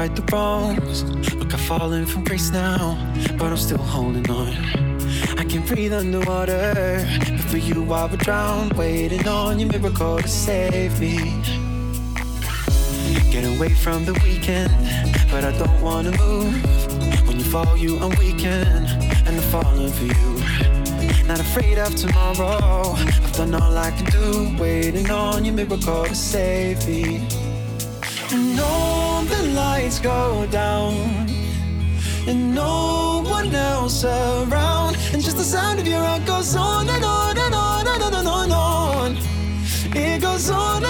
unright the wrongs. Look, I've fallen from grace now, but I'm still holding on. I can breathe underwater, but for you I would drown. Waiting on your miracle to save me. Get away from the weekend, but I don't wanna move. When you fall, you I'm weakened, and I'm falling for you. Not afraid of tomorrow. I've done all I can do, waiting on your miracle to save me. The lights go down, and no one else around, and just the sound of your heart goes on and on and on and on and on and on. It goes on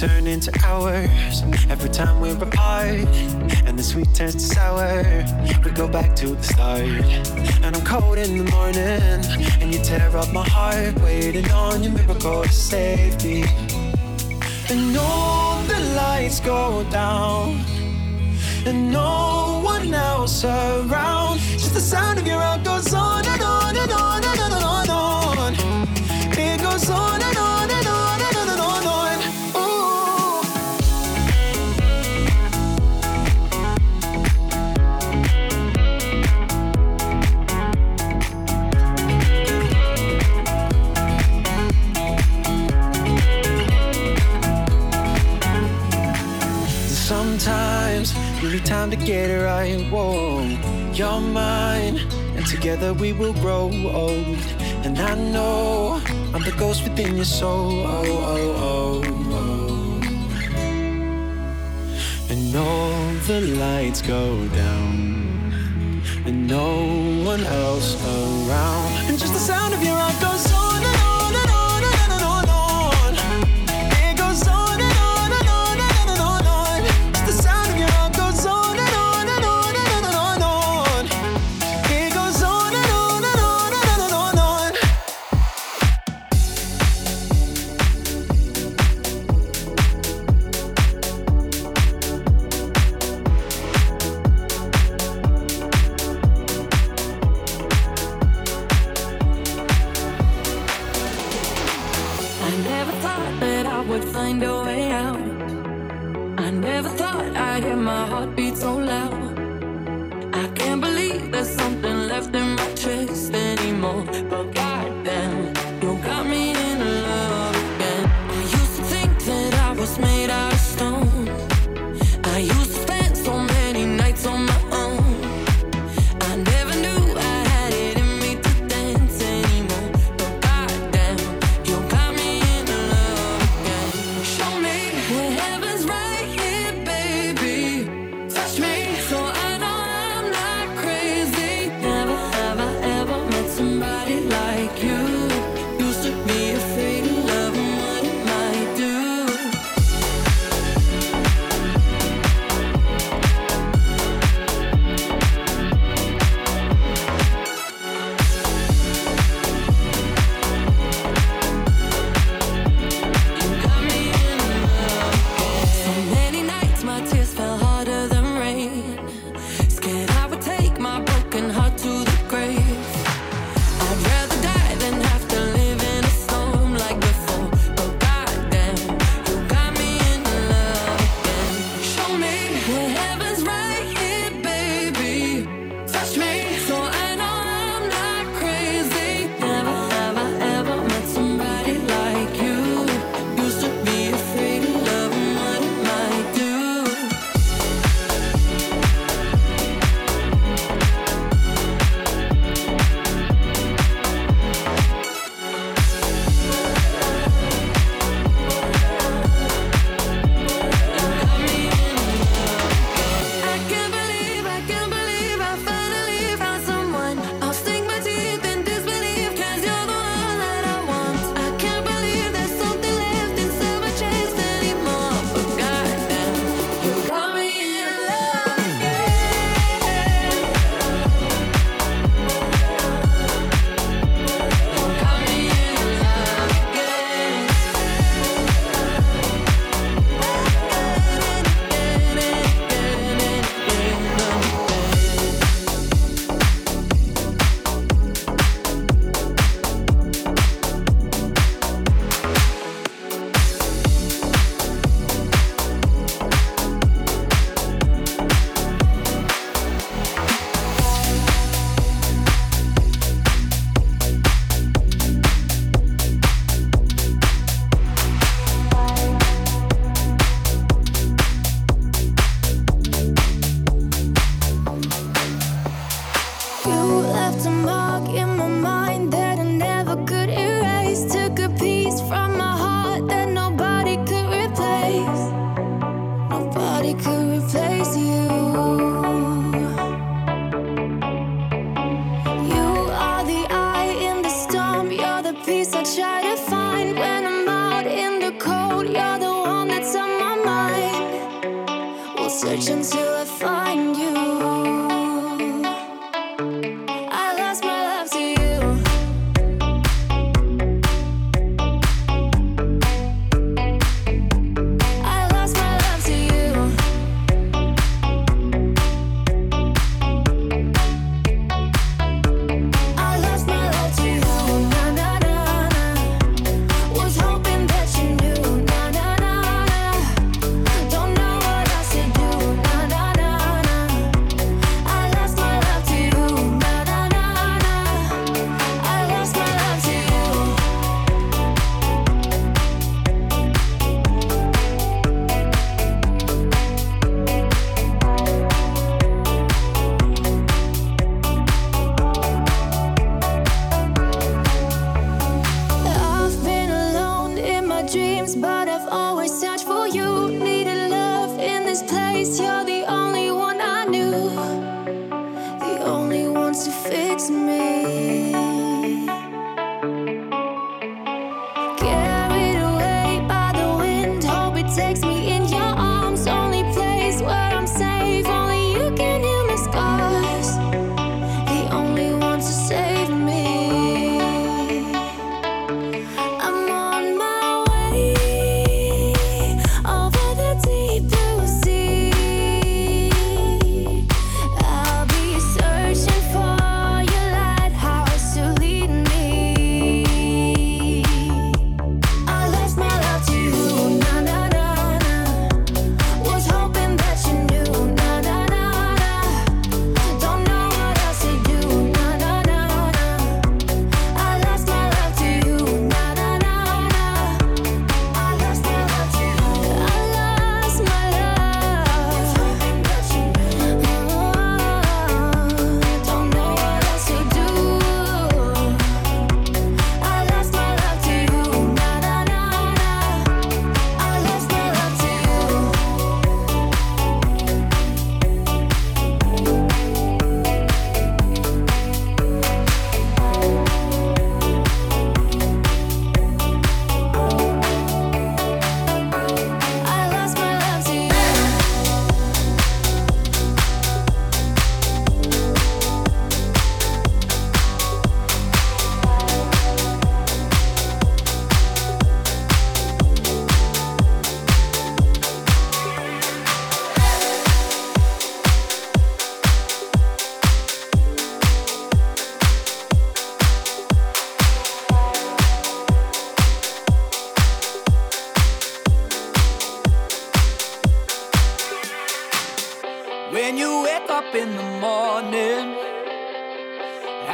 turn into hours every time we're apart, and the sweet turns to sour. We go back to the start, and I'm cold in the morning, and you tear up my heart, waiting on your miracle to save me. And all the lights go down and no one else around. Just the sound of your heart goes on and on and on we will grow old. And I know I'm the ghost within your soul. Oh, oh, oh, oh. And all the lights go down, and no one else around, and just the sound of your echo.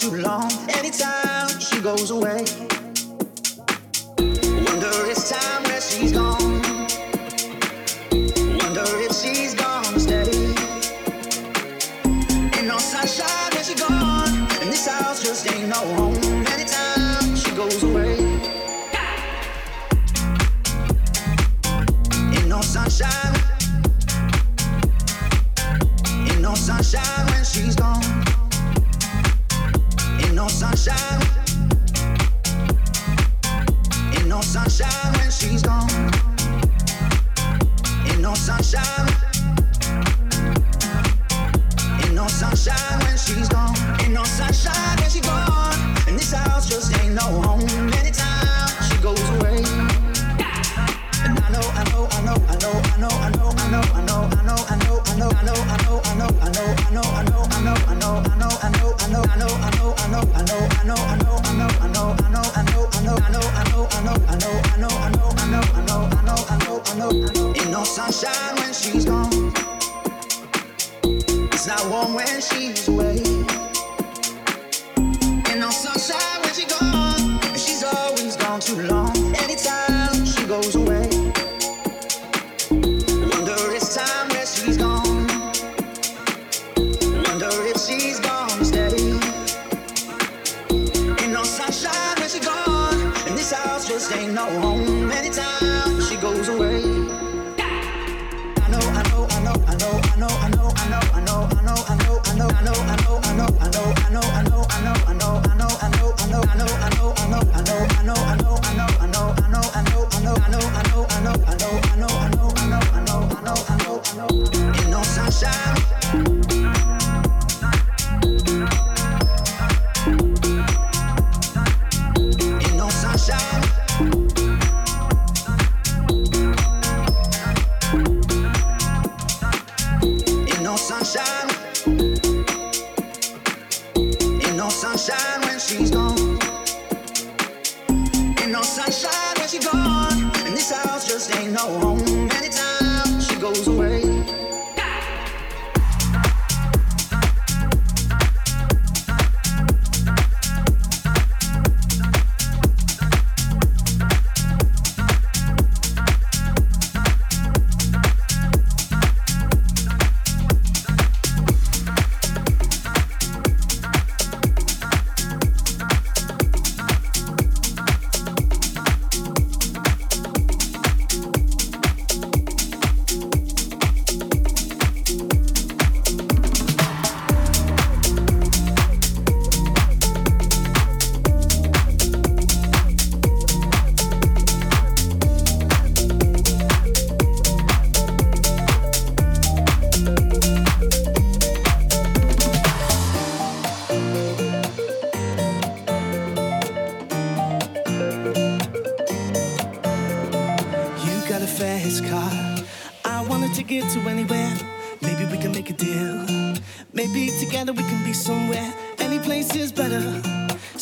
too long. Anytime she goes away.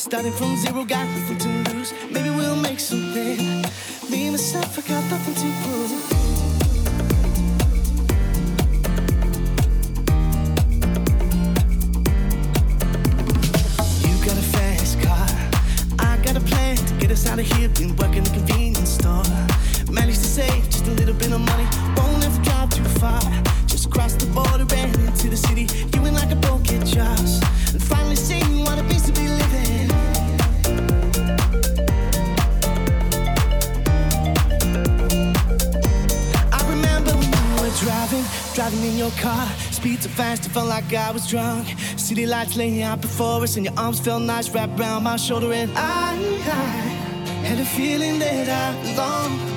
Starting from zero, got nothing to lose. Maybe we'll make something. Me and myself, I got nothing to prove. So felt like I was drunk. City lights laying out before us, and your arms felt nice wrapped around my shoulder. And I, I had a feeling that I belong.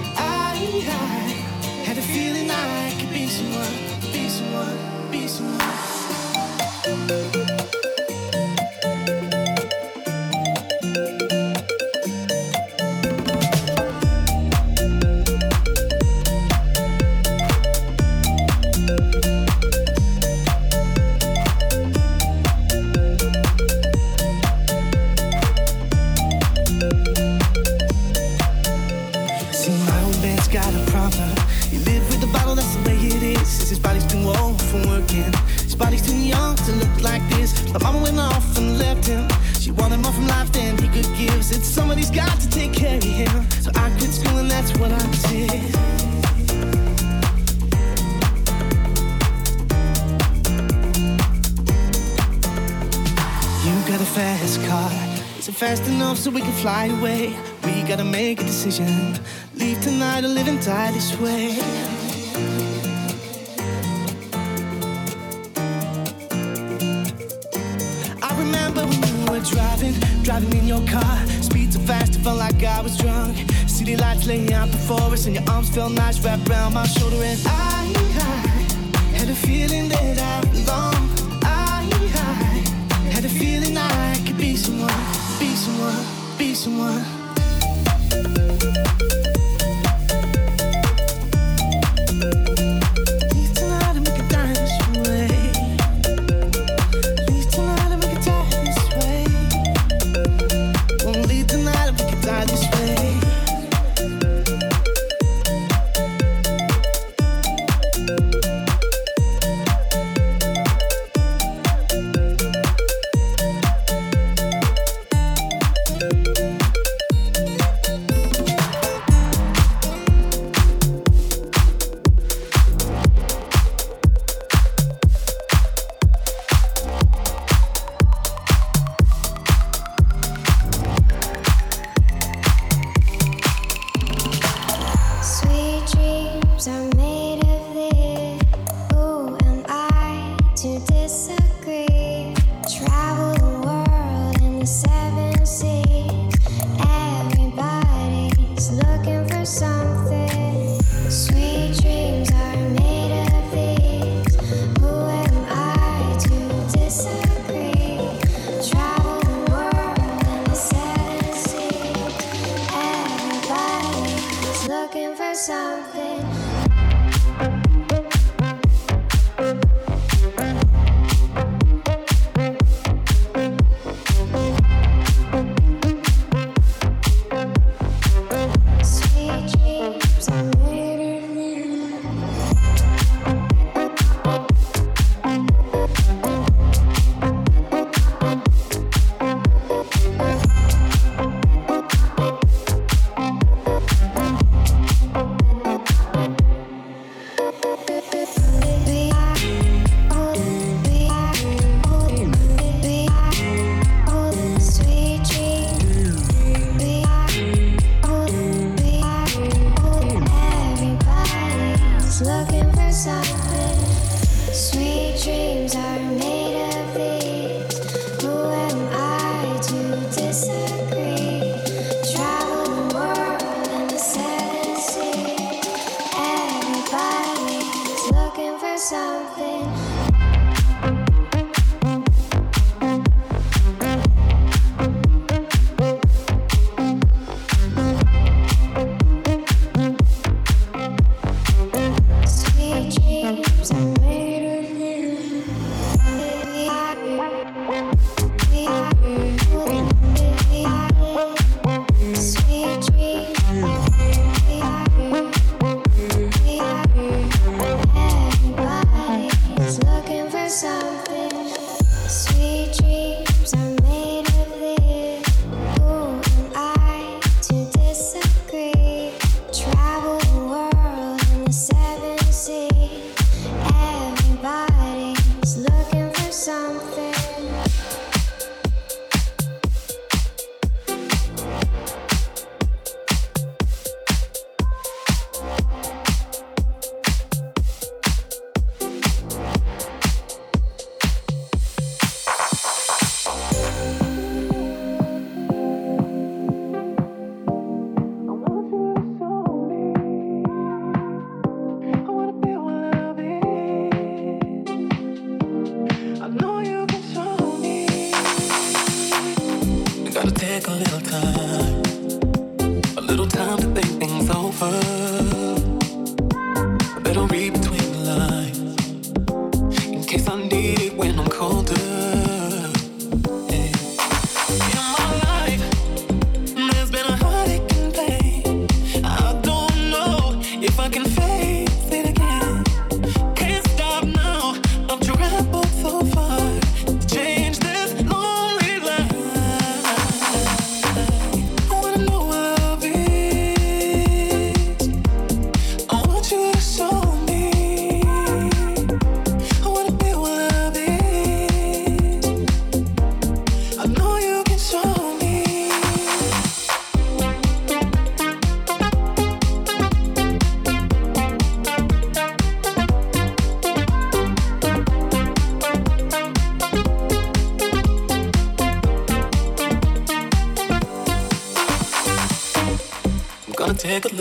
Driving, driving in your car. Speed so fast, it felt like I was drunk. City lights laying out before us, and your arms felt nice wrapped around my shoulder. And I, I had a feeling that I belong. I, I had a feeling I could be someone be someone, be someone.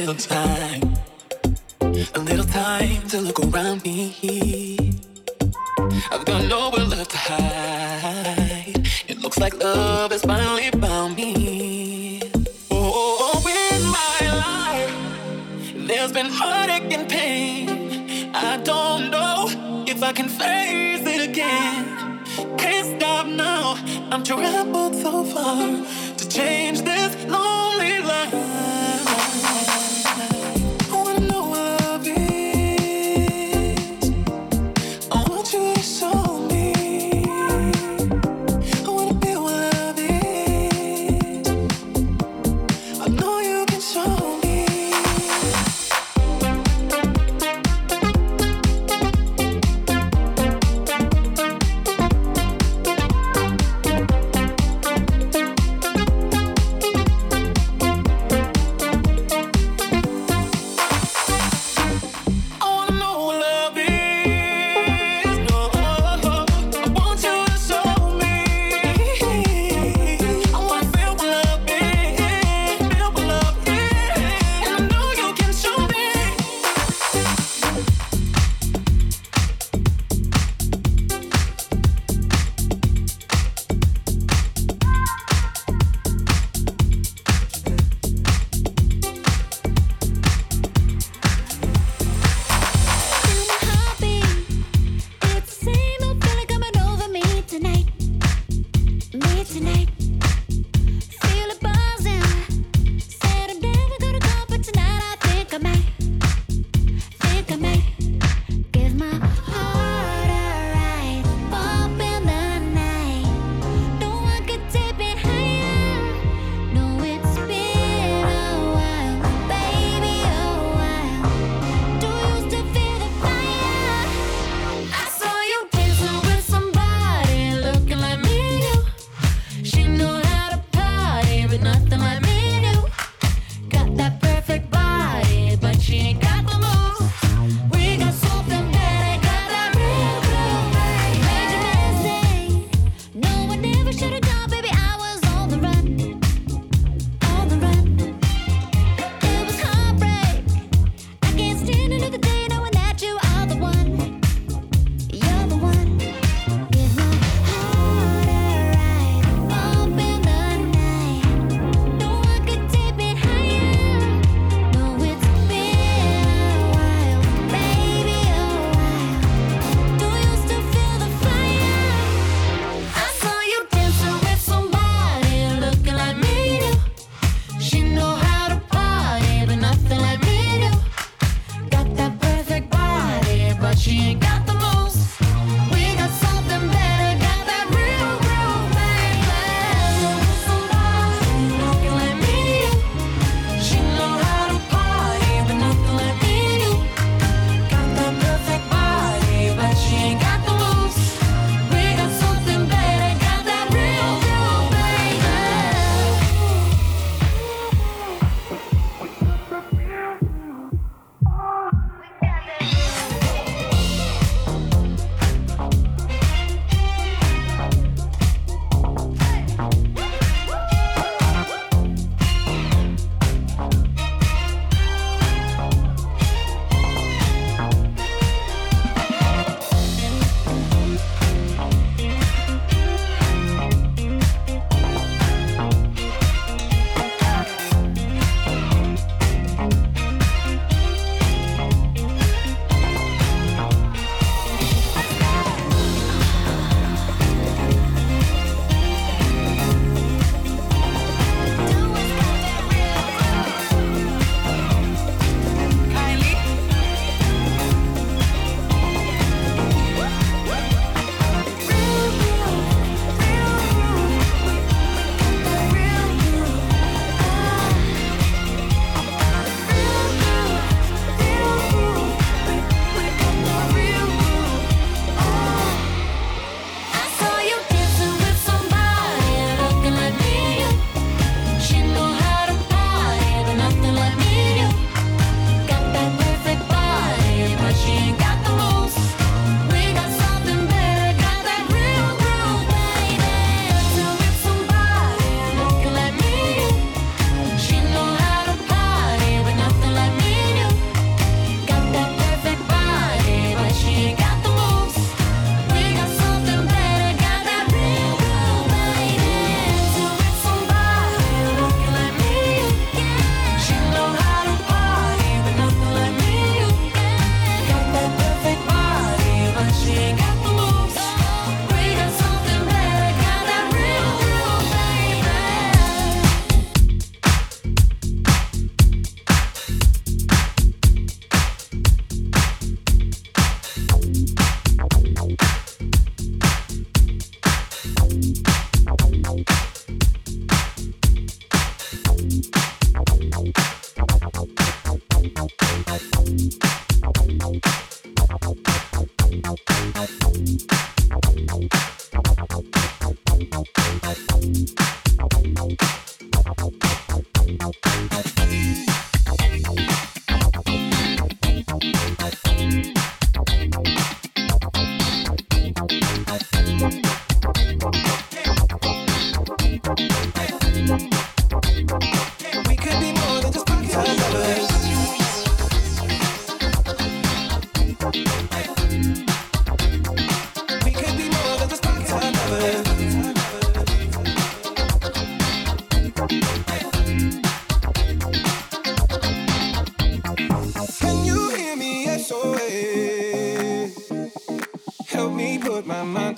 little time. so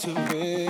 baby,